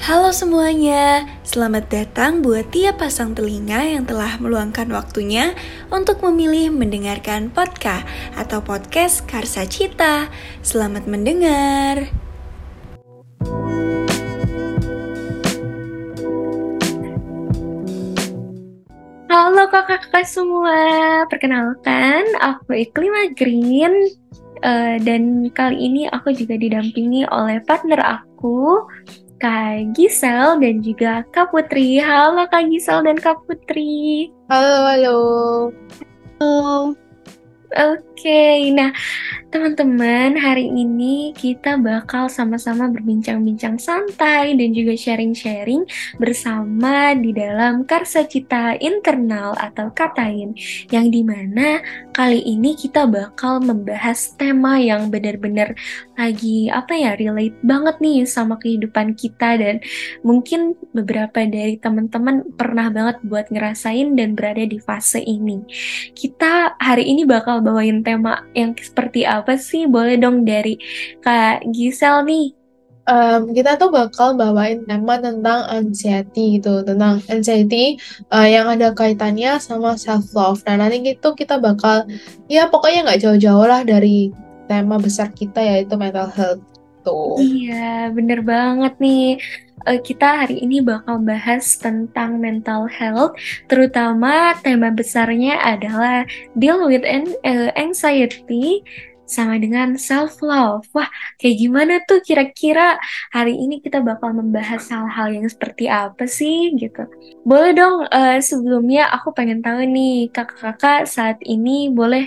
Halo semuanya, selamat datang buat tiap pasang telinga yang telah meluangkan waktunya untuk memilih mendengarkan podcast atau podcast Karsa Cita. Selamat mendengar. Halo kakak-kakak semua, perkenalkan aku Iklima Green uh, dan kali ini aku juga didampingi oleh partner aku Kak Gisel dan juga Kak Putri. Halo Kak Gisel dan Kak Putri. Halo, halo. Halo. Oke, okay. nah teman-teman hari ini kita bakal sama-sama berbincang-bincang santai dan juga sharing-sharing bersama di dalam Karsa Cita Internal atau Katain yang di mana kali ini kita bakal membahas tema yang benar-benar lagi apa ya relate banget nih sama kehidupan kita dan mungkin beberapa dari teman-teman pernah banget buat ngerasain dan berada di fase ini. Kita hari ini bakal bawain tema yang seperti apa sih? Boleh dong dari Kak Gisel nih. Um, kita tuh bakal bawain tema tentang anxiety gitu, tentang anxiety uh, yang ada kaitannya sama self love. Nah nanti gitu kita bakal ya pokoknya nggak jauh-jauh lah dari tema besar kita yaitu mental health tuh. Iya bener banget nih uh, kita hari ini bakal bahas tentang mental health, terutama tema besarnya adalah deal with an, uh, anxiety sama dengan self love. Wah, kayak gimana tuh kira-kira hari ini kita bakal membahas hal-hal yang seperti apa sih gitu. Boleh dong uh, sebelumnya aku pengen tahu nih kakak-kakak saat ini boleh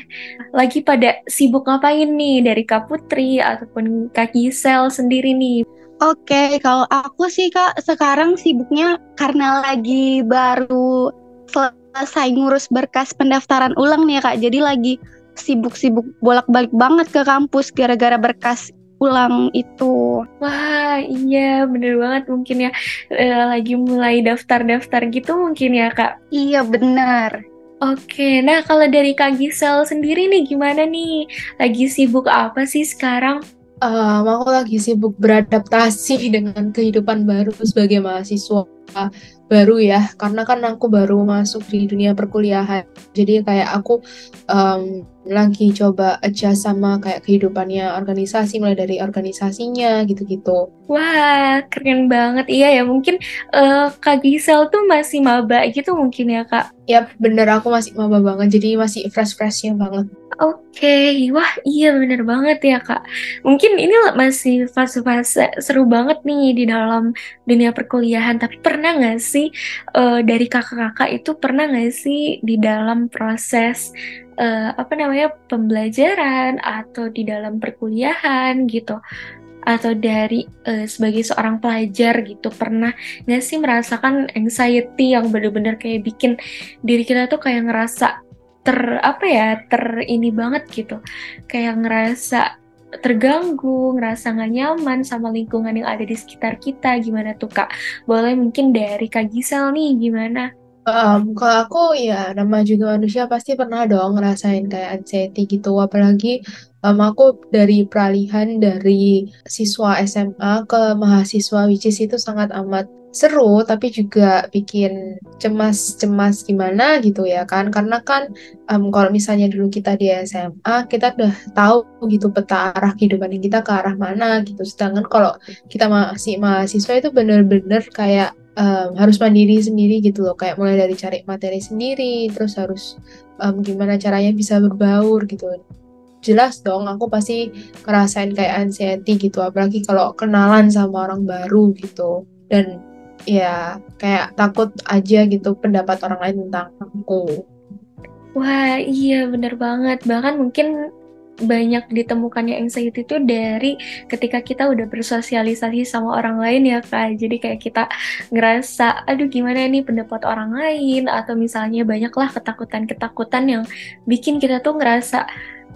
lagi pada sibuk ngapain nih dari Kak Putri ataupun Kak Gisel sendiri nih. Oke, kalau aku sih Kak sekarang sibuknya karena lagi baru selesai ngurus berkas pendaftaran ulang nih ya Kak. Jadi lagi sibuk-sibuk bolak-balik banget ke kampus gara-gara berkas ulang itu. Wah, iya bener banget mungkin ya e, lagi mulai daftar-daftar gitu mungkin ya Kak. Iya bener. Oke, nah kalau dari Kak Gisel sendiri nih gimana nih? Lagi sibuk apa sih sekarang? um, aku lagi sibuk beradaptasi dengan kehidupan baru sebagai mahasiswa baru ya karena kan aku baru masuk di dunia perkuliahan jadi kayak aku um, lagi coba adjust sama kayak kehidupannya organisasi mulai dari organisasinya gitu-gitu. Wah keren banget iya ya mungkin uh, Kak Gisel tuh masih maba gitu mungkin ya Kak? Yap bener aku masih maba banget jadi masih fresh-freshnya banget. Oke, okay. wah iya bener banget ya kak. Mungkin ini masih fase-fase seru banget nih di dalam dunia perkuliahan. Tapi pernah nggak sih uh, dari kakak-kakak itu pernah nggak sih di dalam proses uh, apa namanya pembelajaran atau di dalam perkuliahan gitu? Atau dari uh, sebagai seorang pelajar gitu pernah nggak sih merasakan anxiety yang bener-bener kayak bikin diri kita tuh kayak ngerasa ter apa ya ter ini banget gitu. Kayak ngerasa terganggu ngerasa nggak nyaman sama lingkungan yang ada di sekitar kita. Gimana tuh kak? Boleh mungkin dari kak Gisel nih gimana Um, kalau aku ya nama juga manusia pasti pernah dong ngerasain kayak anxiety gitu. Apalagi um, aku dari peralihan dari siswa SMA ke mahasiswa which is itu sangat amat seru tapi juga bikin cemas-cemas gimana gitu ya kan. Karena kan um, kalau misalnya dulu kita di SMA kita udah tahu gitu peta arah kehidupan kita ke arah mana gitu. Sedangkan kalau kita masih mahasiswa itu bener-bener kayak um, harus mandiri sendiri gitu loh. Kayak mulai dari cari materi sendiri terus harus um, gimana caranya bisa berbaur gitu. Jelas dong aku pasti ngerasain kayak anxiety gitu. Apalagi kalau kenalan sama orang baru gitu. Dan ya kayak takut aja gitu pendapat orang lain tentang aku. Wah iya bener banget. Bahkan mungkin banyak ditemukannya anxiety itu dari ketika kita udah bersosialisasi sama orang lain ya kak. Jadi kayak kita ngerasa aduh gimana nih pendapat orang lain? Atau misalnya banyaklah ketakutan-ketakutan yang bikin kita tuh ngerasa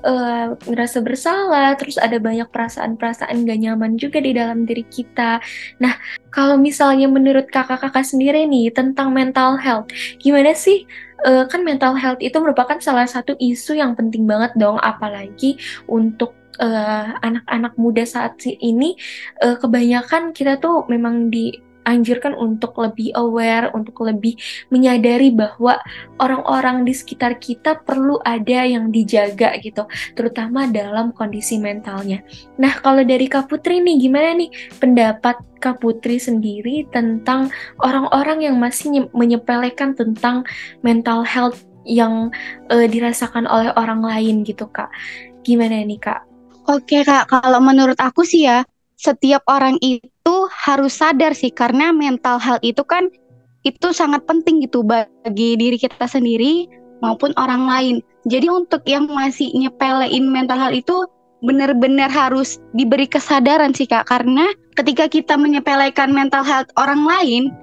uh, ngerasa bersalah, terus ada banyak perasaan-perasaan gak nyaman juga di dalam diri kita. Nah, kalau misalnya menurut kakak-kakak sendiri nih tentang mental health, gimana sih uh, kan mental health itu merupakan salah satu isu yang penting banget dong, apalagi untuk eh, anak-anak muda saat ini uh, kebanyakan kita tuh memang di anjurkan untuk lebih aware, untuk lebih menyadari bahwa orang-orang di sekitar kita perlu ada yang dijaga gitu, terutama dalam kondisi mentalnya. Nah, kalau dari Kak Putri nih, gimana nih pendapat Kak Putri sendiri tentang orang-orang yang masih menyepelekan tentang mental health yang uh, dirasakan oleh orang lain gitu, Kak? Gimana nih, Kak? Oke, Kak. Kalau menurut aku sih ya, setiap orang itu harus sadar sih karena mental health itu kan itu sangat penting gitu bagi diri kita sendiri maupun orang lain. Jadi untuk yang masih nyepelein mental health itu benar-benar harus diberi kesadaran sih Kak karena ketika kita menyepelekan mental health orang lain,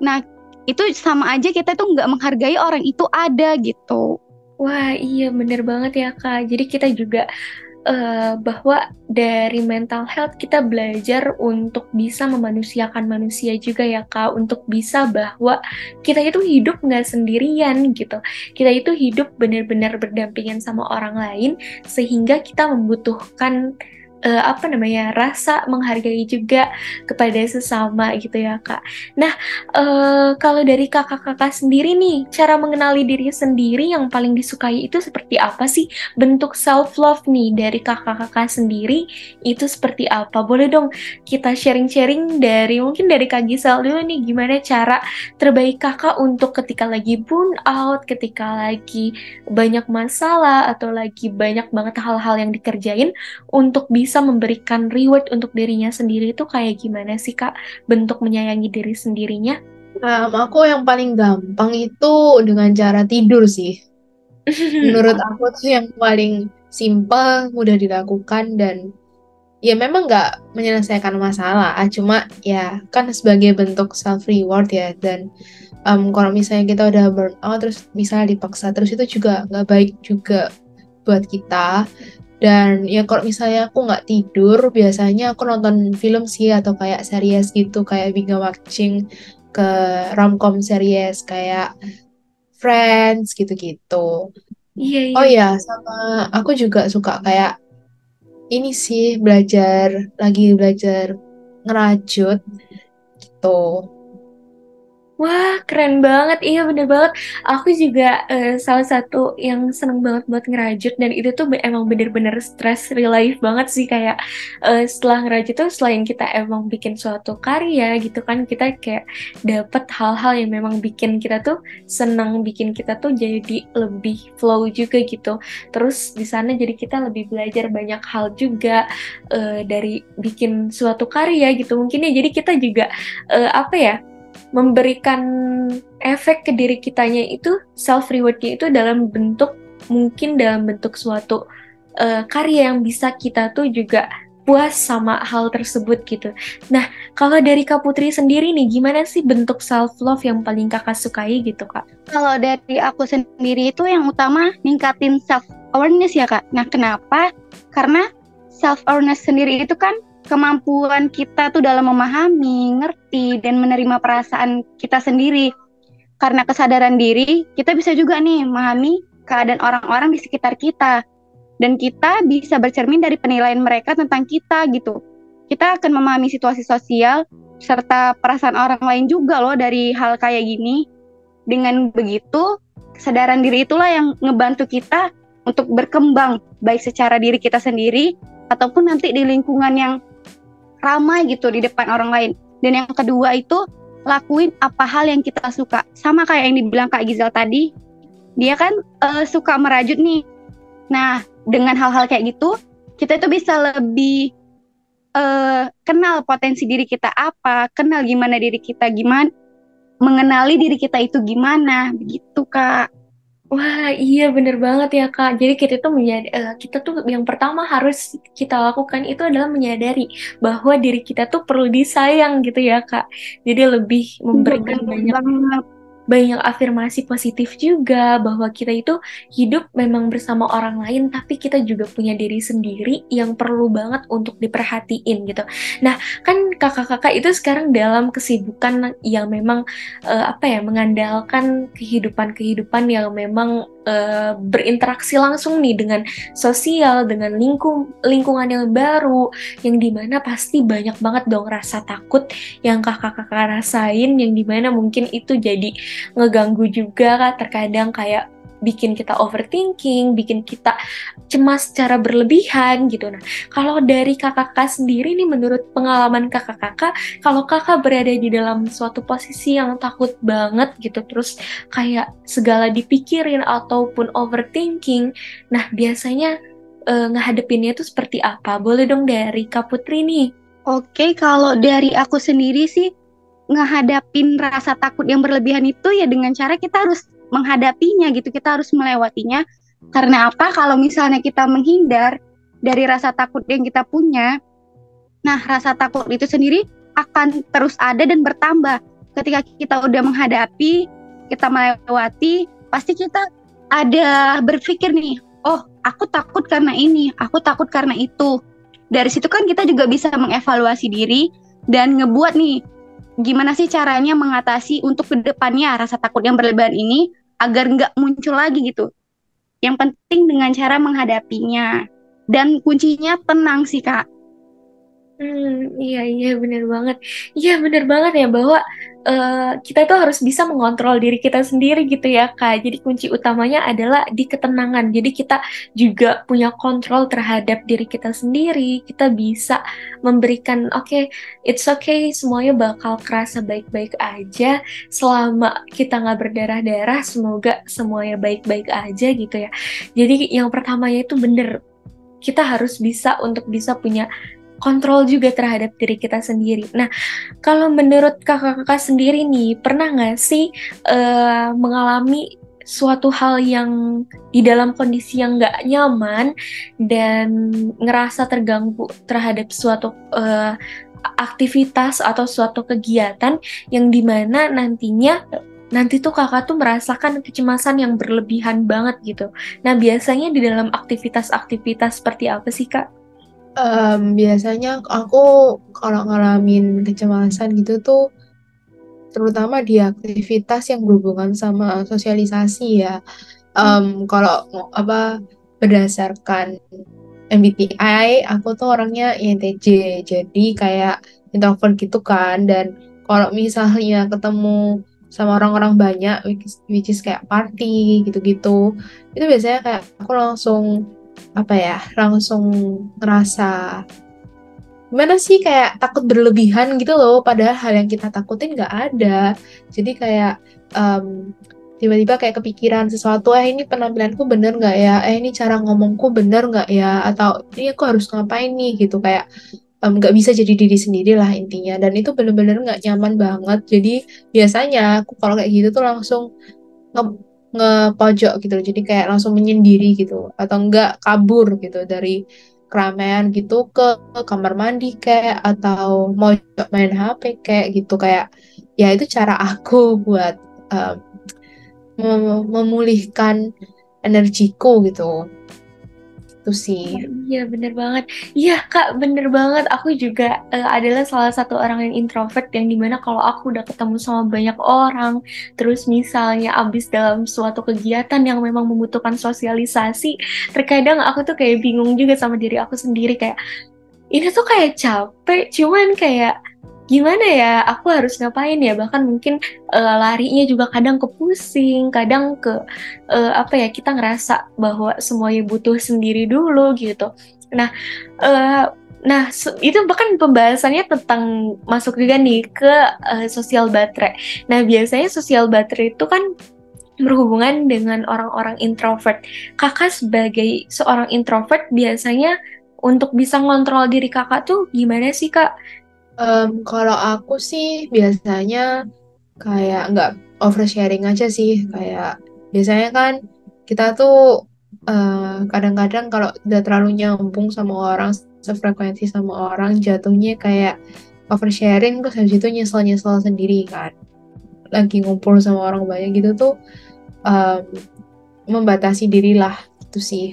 nah itu sama aja kita tuh nggak menghargai orang itu ada gitu. Wah iya bener banget ya Kak. Jadi kita juga uh, bahwa dari mental health kita belajar untuk bisa memanusiakan manusia juga ya kak. Untuk bisa bahwa kita itu hidup nggak sendirian gitu. Kita itu hidup benar-benar berdampingan sama orang lain sehingga kita membutuhkan uh, apa namanya rasa menghargai juga kepada sesama gitu ya kak. Nah uh, kalau dari kakak-kakak sendiri nih cara mengenali diri sendiri yang paling disukai itu seperti apa sih bentuk self love nih dari kakak-kakak sendiri itu seperti apa? Boleh dong kita sharing-sharing dari mungkin dari kak Gisel dulu nih gimana cara terbaik kakak untuk ketika lagi burn out, ketika lagi banyak masalah atau lagi banyak banget hal-hal yang dikerjain untuk bisa bisa memberikan reward untuk dirinya sendiri itu kayak gimana sih kak bentuk menyayangi diri sendirinya? Um, aku yang paling gampang itu dengan cara tidur sih. Menurut aku tuh yang paling simple, mudah dilakukan dan ya memang nggak menyelesaikan masalah, cuma ya kan sebagai bentuk self reward ya dan um, kalau misalnya kita udah burn out terus misalnya dipaksa terus itu juga nggak baik juga buat kita dan ya kalau misalnya aku nggak tidur, biasanya aku nonton film sih atau kayak series gitu, kayak binge watching ke romcom series kayak Friends gitu-gitu. Iya, iya. Oh iya, sama aku juga suka kayak ini sih belajar lagi belajar ngerajut gitu. Wah, keren banget. Iya, bener banget. Aku juga uh, salah satu yang seneng banget buat ngerajut dan itu tuh emang bener-bener stress relief banget sih kayak uh, setelah ngerajut tuh selain kita emang bikin suatu karya gitu kan kita kayak dapet hal-hal yang memang bikin kita tuh senang, bikin kita tuh jadi lebih flow juga gitu. Terus di sana jadi kita lebih belajar banyak hal juga uh, dari bikin suatu karya gitu. Mungkin ya jadi kita juga uh, apa ya? Memberikan efek ke diri kitanya itu self rewardnya itu dalam bentuk mungkin dalam bentuk suatu uh, karya yang bisa kita tuh juga puas sama hal tersebut gitu. Nah, kalau dari Kak Putri sendiri nih, gimana sih bentuk self love yang paling kakak sukai gitu kak? Kalau dari aku sendiri itu yang utama ningkatin self awareness ya kak. Nah, kenapa? Karena self awareness sendiri itu kan kemampuan kita tuh dalam memahami, ngerti, dan menerima perasaan kita sendiri. Karena kesadaran diri, kita bisa juga nih memahami keadaan orang-orang di sekitar kita. Dan kita bisa bercermin dari penilaian mereka tentang kita gitu. Kita akan memahami situasi sosial serta perasaan orang lain juga loh dari hal kayak gini. Dengan begitu, kesadaran diri itulah yang ngebantu kita untuk berkembang baik secara diri kita sendiri ataupun nanti di lingkungan yang ramai gitu di depan orang lain. Dan yang kedua itu lakuin apa hal yang kita suka. Sama kayak yang dibilang Kak Gizal tadi, dia kan uh, suka merajut nih. Nah, dengan hal-hal kayak gitu, kita itu bisa lebih uh, kenal potensi diri kita apa, kenal gimana diri kita gimana, mengenali diri kita itu gimana, begitu Kak. Wah, iya bener banget ya Kak. Jadi kita tuh menyadari, uh, kita tuh yang pertama harus kita lakukan itu adalah menyadari bahwa diri kita tuh perlu disayang gitu ya Kak. Jadi lebih memberikan banyak banget banyak afirmasi positif juga bahwa kita itu hidup memang bersama orang lain tapi kita juga punya diri sendiri yang perlu banget untuk diperhatiin gitu. Nah, kan kakak-kakak itu sekarang dalam kesibukan yang memang uh, apa ya mengandalkan kehidupan-kehidupan yang memang uh, berinteraksi langsung nih dengan sosial, dengan lingkung lingkungan yang baru, yang di mana pasti banyak banget dong rasa takut yang kakak-kakak rasain, yang di mana mungkin itu jadi ngeganggu juga kak terkadang kayak bikin kita overthinking, bikin kita cemas secara berlebihan gitu. Nah, kalau dari kakak-kakak sendiri nih menurut pengalaman kakak-kakak, kalau kakak berada di dalam suatu posisi yang takut banget gitu, terus kayak segala dipikirin ataupun overthinking, nah biasanya uh, ngehadepinnya itu seperti apa? Boleh dong dari Kak Putri nih. Oke, kalau dari aku sendiri sih ngehadapin rasa takut yang berlebihan itu ya dengan cara kita harus menghadapinya gitu. Kita harus melewatinya. Karena apa? Kalau misalnya kita menghindar dari rasa takut yang kita punya nah rasa takut itu sendiri akan terus ada dan bertambah. Ketika kita udah menghadapi kita melewati pasti kita ada berpikir nih oh aku takut karena ini aku takut karena itu. Dari situ kan kita juga bisa mengevaluasi diri dan ngebuat nih gimana sih caranya mengatasi untuk ke depannya rasa takut yang berlebihan ini agar nggak muncul lagi gitu. Yang penting dengan cara menghadapinya dan kuncinya tenang sih kak. Hmm, iya iya bener banget. Iya bener banget ya bahwa uh, kita tuh harus bisa mengontrol diri kita sendiri gitu ya kak. Jadi kunci utamanya adalah di ketenangan. Jadi kita juga punya kontrol terhadap diri kita sendiri. Kita bisa memberikan oke okay, it's okay semuanya bakal kerasa baik-baik aja selama kita nggak berdarah-darah. Semoga semuanya baik-baik aja gitu ya. Jadi yang pertamanya itu bener kita harus bisa untuk bisa punya kontrol juga terhadap diri kita sendiri. Nah, kalau menurut kakak-kakak sendiri nih, pernah nggak sih uh, mengalami suatu hal yang di dalam kondisi yang nggak nyaman dan ngerasa terganggu terhadap suatu uh, aktivitas atau suatu kegiatan yang di mana nantinya nanti tuh kakak tuh merasakan kecemasan yang berlebihan banget gitu. Nah biasanya di dalam aktivitas-aktivitas seperti apa sih kak? Um, biasanya aku kalau ngalamin kecemasan gitu tuh terutama di aktivitas yang berhubungan sama sosialisasi ya. Um, kalau apa berdasarkan MBTI, aku tuh orangnya INTJ, jadi kayak introvert gitu kan. Dan kalau misalnya ketemu sama orang-orang banyak, which is, kayak party gitu-gitu, itu biasanya kayak aku langsung apa ya langsung ngerasa gimana sih kayak takut berlebihan gitu loh padahal hal yang kita takutin nggak ada. Jadi kayak um, tiba-tiba kayak kepikiran sesuatu eh ini penampilanku bener nggak ya? Eh ini cara ngomongku bener nggak ya? Atau ini aku harus ngapain nih? Gitu kayak nggak um, bisa jadi diri sendiri lah intinya. Dan itu bener-bener nggak nyaman banget. Jadi biasanya aku kalau kayak gitu tuh langsung ngepojok gitu jadi kayak langsung menyendiri gitu. Atau enggak kabur gitu dari keramaian gitu ke, kamar mandi kayak atau mau main HP kayak gitu. Kayak ya itu cara aku buat um, mem memulihkan energiku gitu itu sih. Iya bener banget. Iya kak bener banget. Aku juga uh, adalah salah satu orang yang introvert yang di mana kalau aku udah ketemu sama banyak orang, terus misalnya abis dalam suatu kegiatan yang memang membutuhkan sosialisasi, terkadang aku tuh kayak bingung juga sama diri aku sendiri kayak ini tuh kayak capek, cuman kayak gimana ya aku harus ngapain ya bahkan mungkin uh, larinya juga kadang ke pusing kadang ke uh, apa ya kita ngerasa bahwa semuanya butuh sendiri dulu gitu nah uh, Nah, itu bahkan pembahasannya tentang masuk juga nih ke uh, sosial baterai. Nah, biasanya sosial baterai itu kan berhubungan dengan orang-orang introvert. Kakak sebagai seorang introvert biasanya untuk bisa ngontrol diri kakak tuh gimana sih kak? Um, kalau aku sih biasanya kayak nggak oversharing aja sih. Kayak biasanya kan kita tuh kadang kadang-kadang kalau udah terlalu nyambung sama orang sefrekuensi sama orang jatuhnya kayak oversharing terus habis itu nyesel-nyesel sendiri kan. Lagi ngumpul sama orang banyak gitu tuh um, membatasi diri lah itu sih.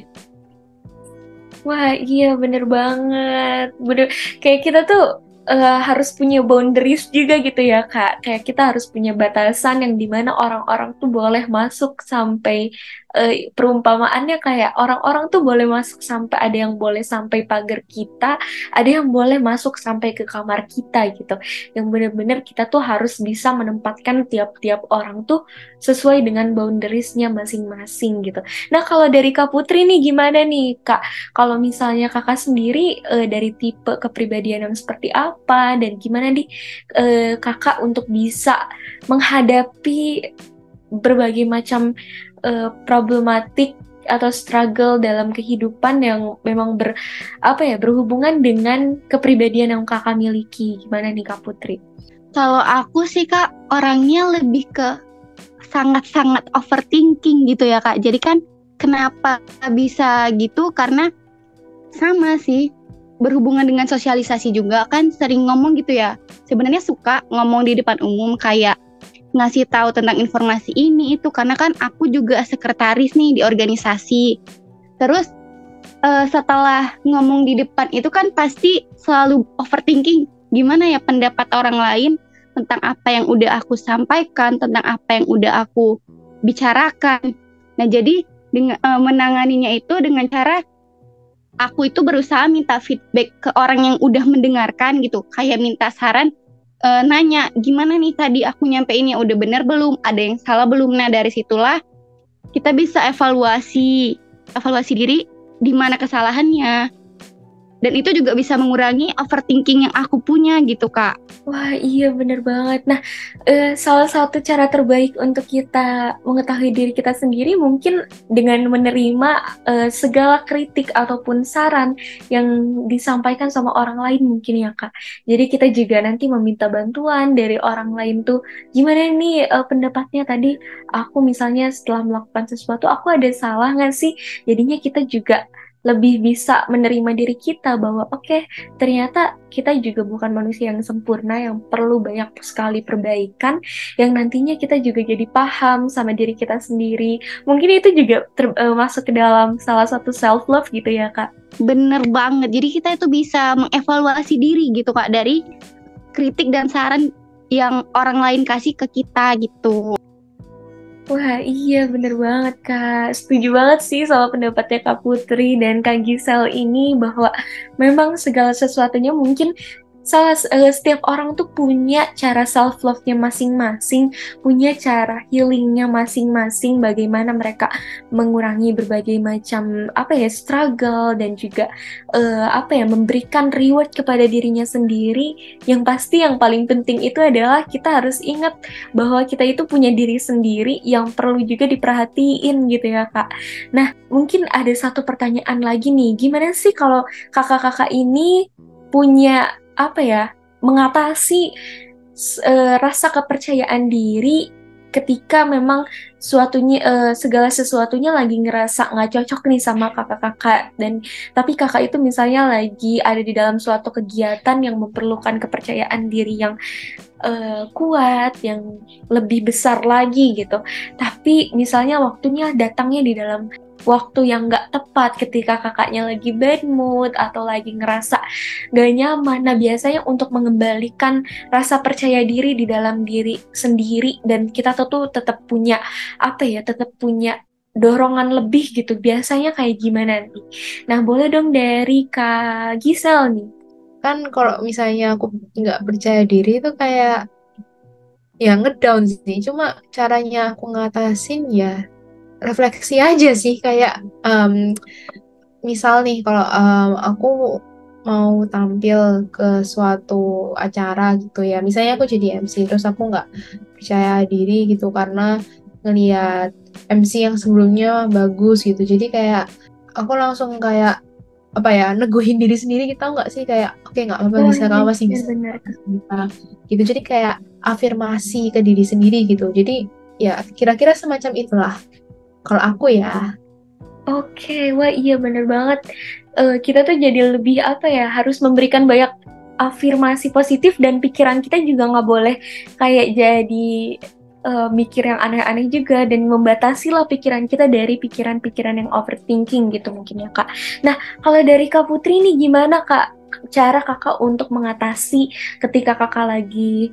Wah iya bener banget. Bener kayak kita tuh uh, harus punya boundaries juga gitu ya kak. Kayak kita harus punya batasan yang di mana orang-orang tuh boleh masuk sampai uh, perumpamaannya kayak orang-orang tuh boleh masuk sampai ada yang boleh sampai pagar kita, ada yang boleh masuk sampai ke kamar kita gitu. Yang benar-benar kita tuh harus bisa menempatkan tiap-tiap orang tuh sesuai dengan boundariesnya masing-masing gitu. Nah kalau dari Kak Putri nih gimana nih Kak? Kalau misalnya kakak sendiri uh, dari tipe kepribadian yang seperti apa dan gimana nih uh, kakak untuk bisa menghadapi berbagai macam uh, problematik atau struggle dalam kehidupan yang memang ber apa ya berhubungan dengan kepribadian yang kakak miliki gimana nih kak Putri? Kalau aku sih kak orangnya lebih ke sangat-sangat overthinking gitu ya kak. Jadi kan kenapa bisa gitu karena sama sih berhubungan dengan sosialisasi juga kan sering ngomong gitu ya. Sebenarnya suka ngomong di depan umum kayak ngasih tahu tentang informasi ini itu karena kan aku juga sekretaris nih di organisasi. Terus uh, setelah ngomong di depan itu kan pasti selalu overthinking gimana ya pendapat orang lain tentang apa yang udah aku sampaikan, tentang apa yang udah aku bicarakan. Nah, jadi dengan uh, menanganinya itu dengan cara aku itu berusaha minta feedback ke orang yang udah mendengarkan gitu, kayak minta saran uh, nanya gimana nih tadi aku nyampe ini udah bener belum? Ada yang salah belum? Nah dari situlah kita bisa evaluasi evaluasi diri di mana kesalahannya dan itu juga bisa mengurangi overthinking yang aku punya gitu kak. Wah iya bener banget. Nah uh, salah satu cara terbaik untuk kita mengetahui diri kita sendiri Mungkin dengan menerima uh, segala kritik ataupun saran Yang disampaikan sama orang lain mungkin ya kak. Jadi kita juga nanti meminta bantuan dari orang lain tuh Gimana nih uh, pendapatnya tadi? Aku misalnya setelah melakukan sesuatu Aku ada salah nggak sih? Jadinya kita juga lebih bisa menerima diri kita bahwa oke okay, ternyata kita juga bukan manusia yang sempurna yang perlu banyak sekali perbaikan yang nantinya kita juga jadi paham sama diri kita sendiri. Mungkin itu juga ter, uh, masuk ke dalam salah satu self love gitu ya kak. Bener banget. Jadi kita itu bisa mengevaluasi diri gitu kak dari kritik dan saran yang orang lain kasih ke kita gitu Wah iya bener banget Kak. Setuju banget sih sama pendapatnya Kak Putri dan Kak Gisel ini bahwa memang segala sesuatunya mungkin salah uh, setiap orang tuh punya cara self love-nya masing-masing, punya cara healingnya masing-masing, bagaimana mereka mengurangi berbagai macam apa ya struggle dan juga uh, apa ya memberikan reward kepada dirinya sendiri. Yang pasti yang paling penting itu adalah kita harus ingat bahwa kita itu punya diri sendiri yang perlu juga diperhatiin gitu ya kak. Nah mungkin ada satu pertanyaan lagi nih, gimana sih kalau kakak-kakak ini punya apa ya mengatasi uh, rasa kepercayaan diri ketika memang suatunya uh, segala sesuatunya lagi ngerasa nggak cocok nih sama kakak-kakak. Dan tapi kakak itu misalnya lagi ada di dalam suatu kegiatan yang memerlukan kepercayaan diri yang uh, kuat yang lebih besar lagi gitu. Tapi misalnya waktunya datangnya di dalam waktu yang gak tepat ketika kakaknya lagi bad mood atau lagi ngerasa gak nyaman. Nah biasanya untuk mengembalikan rasa percaya diri di dalam diri sendiri dan kita tuh tetap punya apa ya, tetap punya dorongan lebih gitu. Biasanya kayak gimana nih? Nah boleh dong dari Kak Gisel nih. Kan kalau misalnya aku nggak percaya diri itu kayak ya ngedown sih. Cuma caranya aku ngatasin ya refleksi aja sih kayak um, misal nih kalau um, aku mau tampil ke suatu acara gitu ya misalnya aku jadi MC terus aku nggak percaya diri gitu karena ngelihat MC yang sebelumnya bagus gitu. Jadi kayak aku langsung kayak apa ya neguhin diri sendiri kita nggak sih? Kayak oke okay, nggak apa-apa oh, bisa kamu iya, masih bisa gitu. Jadi kayak afirmasi ke diri sendiri gitu. Jadi ya kira-kira semacam itulah kalau aku ya. Oke, wah iya bener banget. Uh, kita tuh jadi lebih apa ya, harus memberikan banyak afirmasi positif dan pikiran kita juga nggak boleh kayak jadi uh, mikir yang aneh-aneh juga dan membatasi lah pikiran kita dari pikiran-pikiran yang overthinking gitu mungkin ya kak. Nah kalau dari kak Putri ini gimana kak cara kakak untuk mengatasi ketika kakak lagi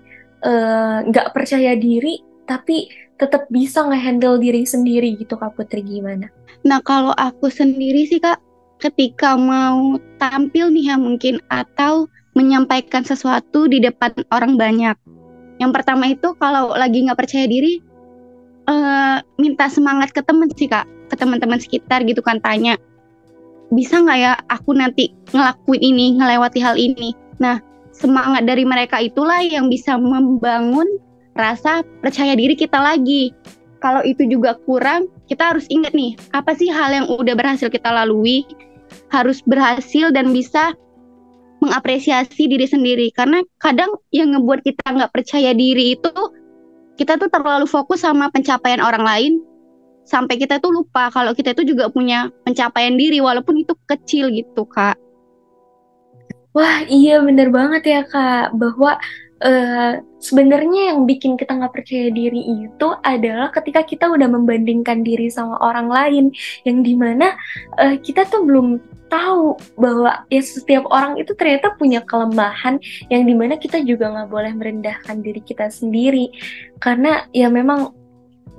nggak uh, percaya diri tapi tetap bisa ngehandle diri sendiri gitu Kak Putri gimana? Nah kalau aku sendiri sih Kak, ketika mau tampil nih ya mungkin atau menyampaikan sesuatu di depan orang banyak. Yang pertama itu kalau lagi nggak percaya diri, uh, minta semangat ke teman sih kak, ke teman-teman sekitar gitu kan tanya, bisa nggak ya aku nanti ngelakuin ini, ngelewati hal ini. Nah semangat dari mereka itulah yang bisa membangun rasa percaya diri kita lagi. Kalau itu juga kurang, kita harus ingat nih, apa sih hal yang udah berhasil kita lalui, harus berhasil dan bisa mengapresiasi diri sendiri karena kadang yang ngebuat kita nggak percaya diri itu kita tuh terlalu fokus sama pencapaian orang lain sampai kita tuh lupa kalau kita itu juga punya pencapaian diri walaupun itu kecil gitu kak. Wah iya bener banget ya kak bahwa uh, sebenarnya yang bikin kita nggak percaya diri itu adalah ketika kita udah membandingkan diri sama orang lain yang di mana uh, kita tuh belum tahu bahwa ya setiap orang itu ternyata punya kelemahan yang di mana kita juga nggak boleh merendahkan diri kita sendiri. Karena ya memang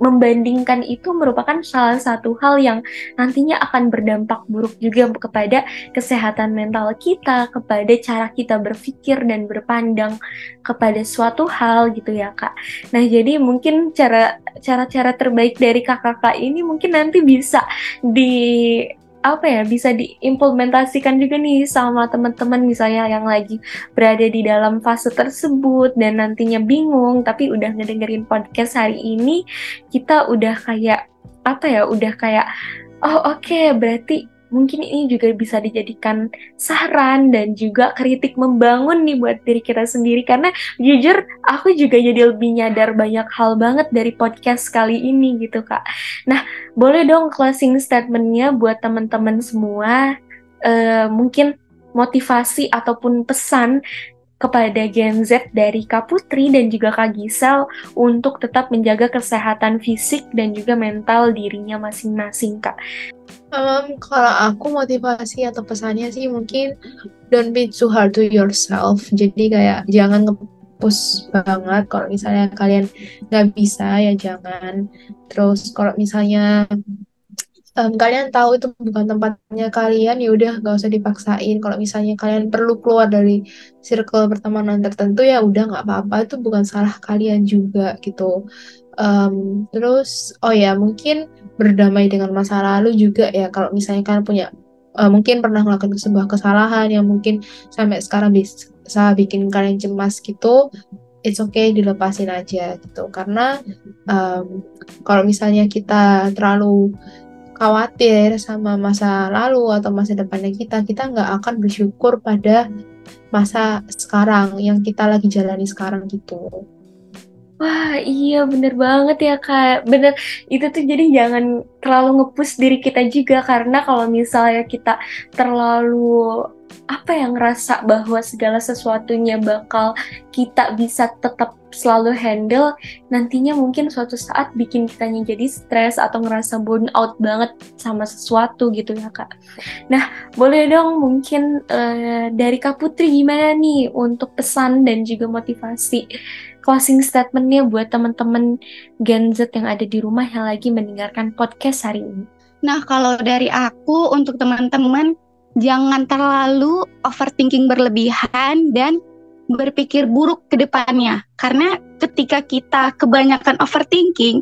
membandingkan itu merupakan salah satu hal yang nantinya akan berdampak buruk juga kepada kesehatan mental kita, kepada cara kita berpikir dan berpandang kepada suatu hal gitu ya kak. Nah jadi mungkin cara cara-cara terbaik dari kakak-kakak ini mungkin nanti bisa di apa ya bisa diimplementasikan juga nih sama teman-teman misalnya yang lagi berada di dalam fase tersebut dan nantinya bingung tapi udah ngedengerin podcast hari ini kita udah kayak apa ya udah kayak oh oke okay, berarti mungkin ini juga bisa dijadikan saran dan juga kritik membangun nih buat diri kita sendiri karena jujur aku juga jadi lebih nyadar banyak hal banget dari podcast kali ini gitu kak. Nah boleh dong closing statementnya buat teman-teman semua uh, mungkin motivasi ataupun pesan kepada Gen Z dari Kak Putri dan juga Kak Gisel untuk tetap menjaga kesehatan fisik dan juga mental dirinya masing-masing, Kak. Um, kalau aku motivasi atau pesannya sih mungkin don't be too hard to yourself. Jadi kayak jangan ngepush banget. Kalau misalnya kalian nggak bisa ya jangan. Terus kalau misalnya um, kalian tahu itu bukan tempatnya kalian ya udah nggak usah dipaksain kalau misalnya kalian perlu keluar dari circle pertemanan tertentu ya udah nggak apa-apa itu bukan salah kalian juga gitu um, terus oh ya mungkin berdamai dengan masa lalu juga ya kalau misalnya kalian punya uh, mungkin pernah melakukan sebuah kesalahan yang mungkin sampai sekarang bisa bikin kalian cemas gitu it's okay dilepasin aja gitu karena um, kalau misalnya kita terlalu khawatir sama masa lalu atau masa depannya kita, kita nggak akan bersyukur pada masa sekarang yang kita lagi jalani sekarang gitu. Wah iya bener banget ya kak Bener itu tuh jadi jangan terlalu ngepus diri kita juga Karena kalau misalnya kita terlalu apa yang ngerasa bahwa segala sesuatunya bakal kita bisa tetap selalu handle nantinya mungkin suatu saat bikin kitanya jadi stres atau ngerasa burn out banget sama sesuatu gitu ya kak. Nah boleh dong mungkin uh, dari kak Putri gimana nih untuk pesan dan juga motivasi closing statementnya buat teman-teman Gen Z yang ada di rumah yang lagi mendengarkan podcast hari ini. Nah kalau dari aku untuk teman-teman jangan terlalu overthinking berlebihan dan berpikir buruk ke depannya. Karena ketika kita kebanyakan overthinking,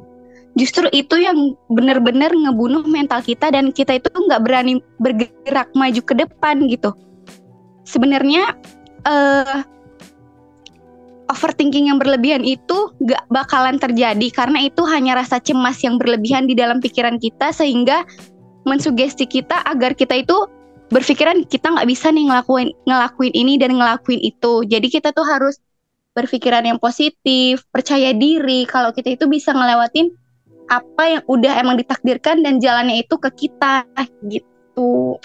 justru itu yang benar-benar ngebunuh mental kita dan kita itu nggak berani bergerak maju ke depan gitu. Sebenarnya uh, overthinking yang berlebihan itu gak bakalan terjadi karena itu hanya rasa cemas yang berlebihan di dalam pikiran kita sehingga mensugesti kita agar kita itu berpikiran kita nggak bisa nih ngelakuin ngelakuin ini dan ngelakuin itu. Jadi kita tuh harus berpikiran yang positif, percaya diri kalau kita itu bisa ngelewatin apa yang udah emang ditakdirkan dan jalannya itu ke kita gitu.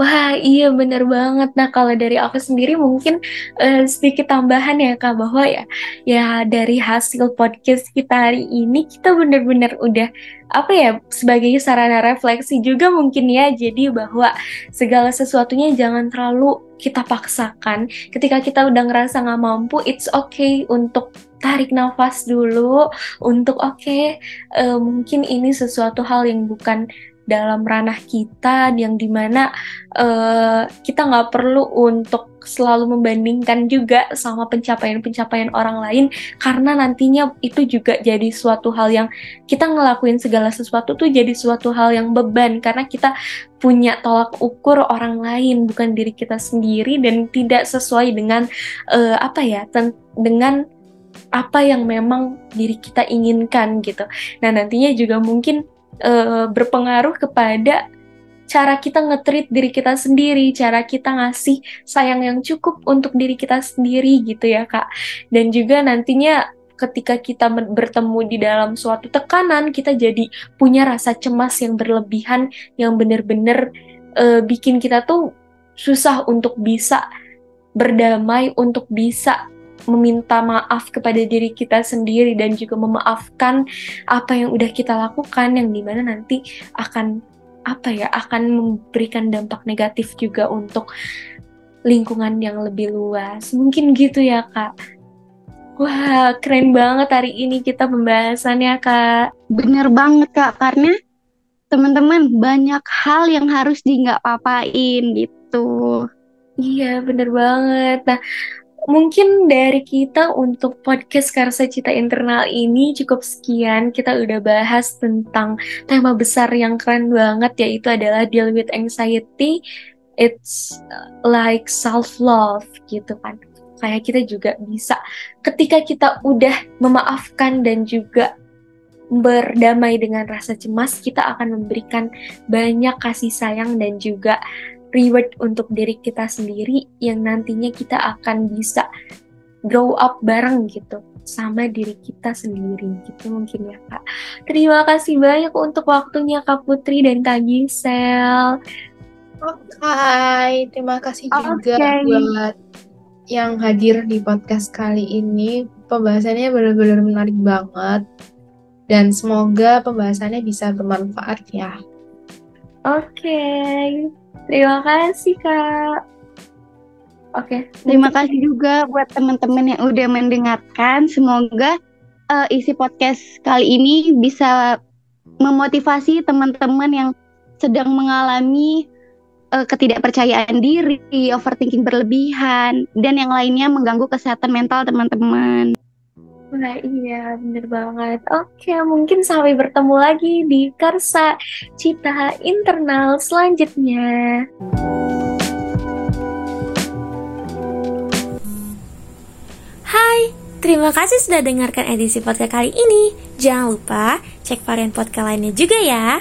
Wah iya bener banget. Nah kalau dari aku sendiri mungkin uh, sedikit tambahan ya kak bahwa ya ya dari hasil podcast kita hari ini kita bener-bener udah apa ya sebagai sarana refleksi juga mungkin ya. Jadi bahwa segala sesuatunya jangan terlalu kita paksakan. Ketika kita udah ngerasa nggak mampu, it's okay untuk tarik nafas dulu. Untuk oke, okay, uh, mungkin ini sesuatu hal yang bukan dalam ranah kita yang di mana uh, kita nggak perlu untuk selalu membandingkan juga sama pencapaian-pencapaian orang lain karena nantinya itu juga jadi suatu hal yang kita ngelakuin segala sesuatu tuh jadi suatu hal yang beban karena kita punya tolak ukur orang lain bukan diri kita sendiri dan tidak sesuai dengan uh, apa ya dengan apa yang memang diri kita inginkan gitu. Nah nantinya juga mungkin uh, berpengaruh kepada cara kita ngetrit diri kita sendiri, cara kita ngasih sayang yang cukup untuk diri kita sendiri gitu ya kak. Dan juga nantinya ketika kita bertemu di dalam suatu tekanan, kita jadi punya rasa cemas yang berlebihan, yang benar-benar uh, bikin kita tuh susah untuk bisa berdamai, untuk bisa meminta maaf kepada diri kita sendiri dan juga memaafkan apa yang udah kita lakukan yang di mana nanti akan apa ya akan memberikan dampak negatif juga untuk lingkungan yang lebih luas mungkin gitu ya kak Wah, keren banget hari ini kita pembahasannya, Kak. Bener banget, Kak. Karena teman-teman banyak hal yang harus di nggak papain gitu. Iya, bener banget. Nah, mungkin dari kita untuk podcast Karsa Cita Internal ini cukup sekian. Kita udah bahas tentang tema besar yang keren banget yaitu adalah deal with anxiety. It's like self love gitu kan. Kayak kita juga bisa ketika kita udah memaafkan dan juga berdamai dengan rasa cemas, kita akan memberikan banyak kasih sayang dan juga reward untuk diri kita sendiri yang nantinya kita akan bisa grow up bareng gitu sama diri kita sendiri gitu mungkin ya kak. Terima kasih banyak untuk waktunya kak Putri dan kak Gisel. Oke, okay. terima kasih juga buat yang hadir di podcast kali ini. Pembahasannya benar-benar menarik banget dan semoga pembahasannya bisa bermanfaat ya. Oke. Okay. Terima kasih, Kak. Oke. Okay. Terima kasih juga buat teman-teman yang udah mendengarkan. Semoga uh, isi podcast kali ini bisa memotivasi teman-teman yang sedang mengalami uh, ketidakpercayaan diri, overthinking berlebihan, dan yang lainnya mengganggu kesehatan mental teman-teman. Nah iya bener banget. Oke mungkin sampai bertemu lagi di Karsa Cita Internal selanjutnya. Hai, terima kasih sudah dengarkan edisi podcast kali ini. Jangan lupa cek varian podcast lainnya juga ya.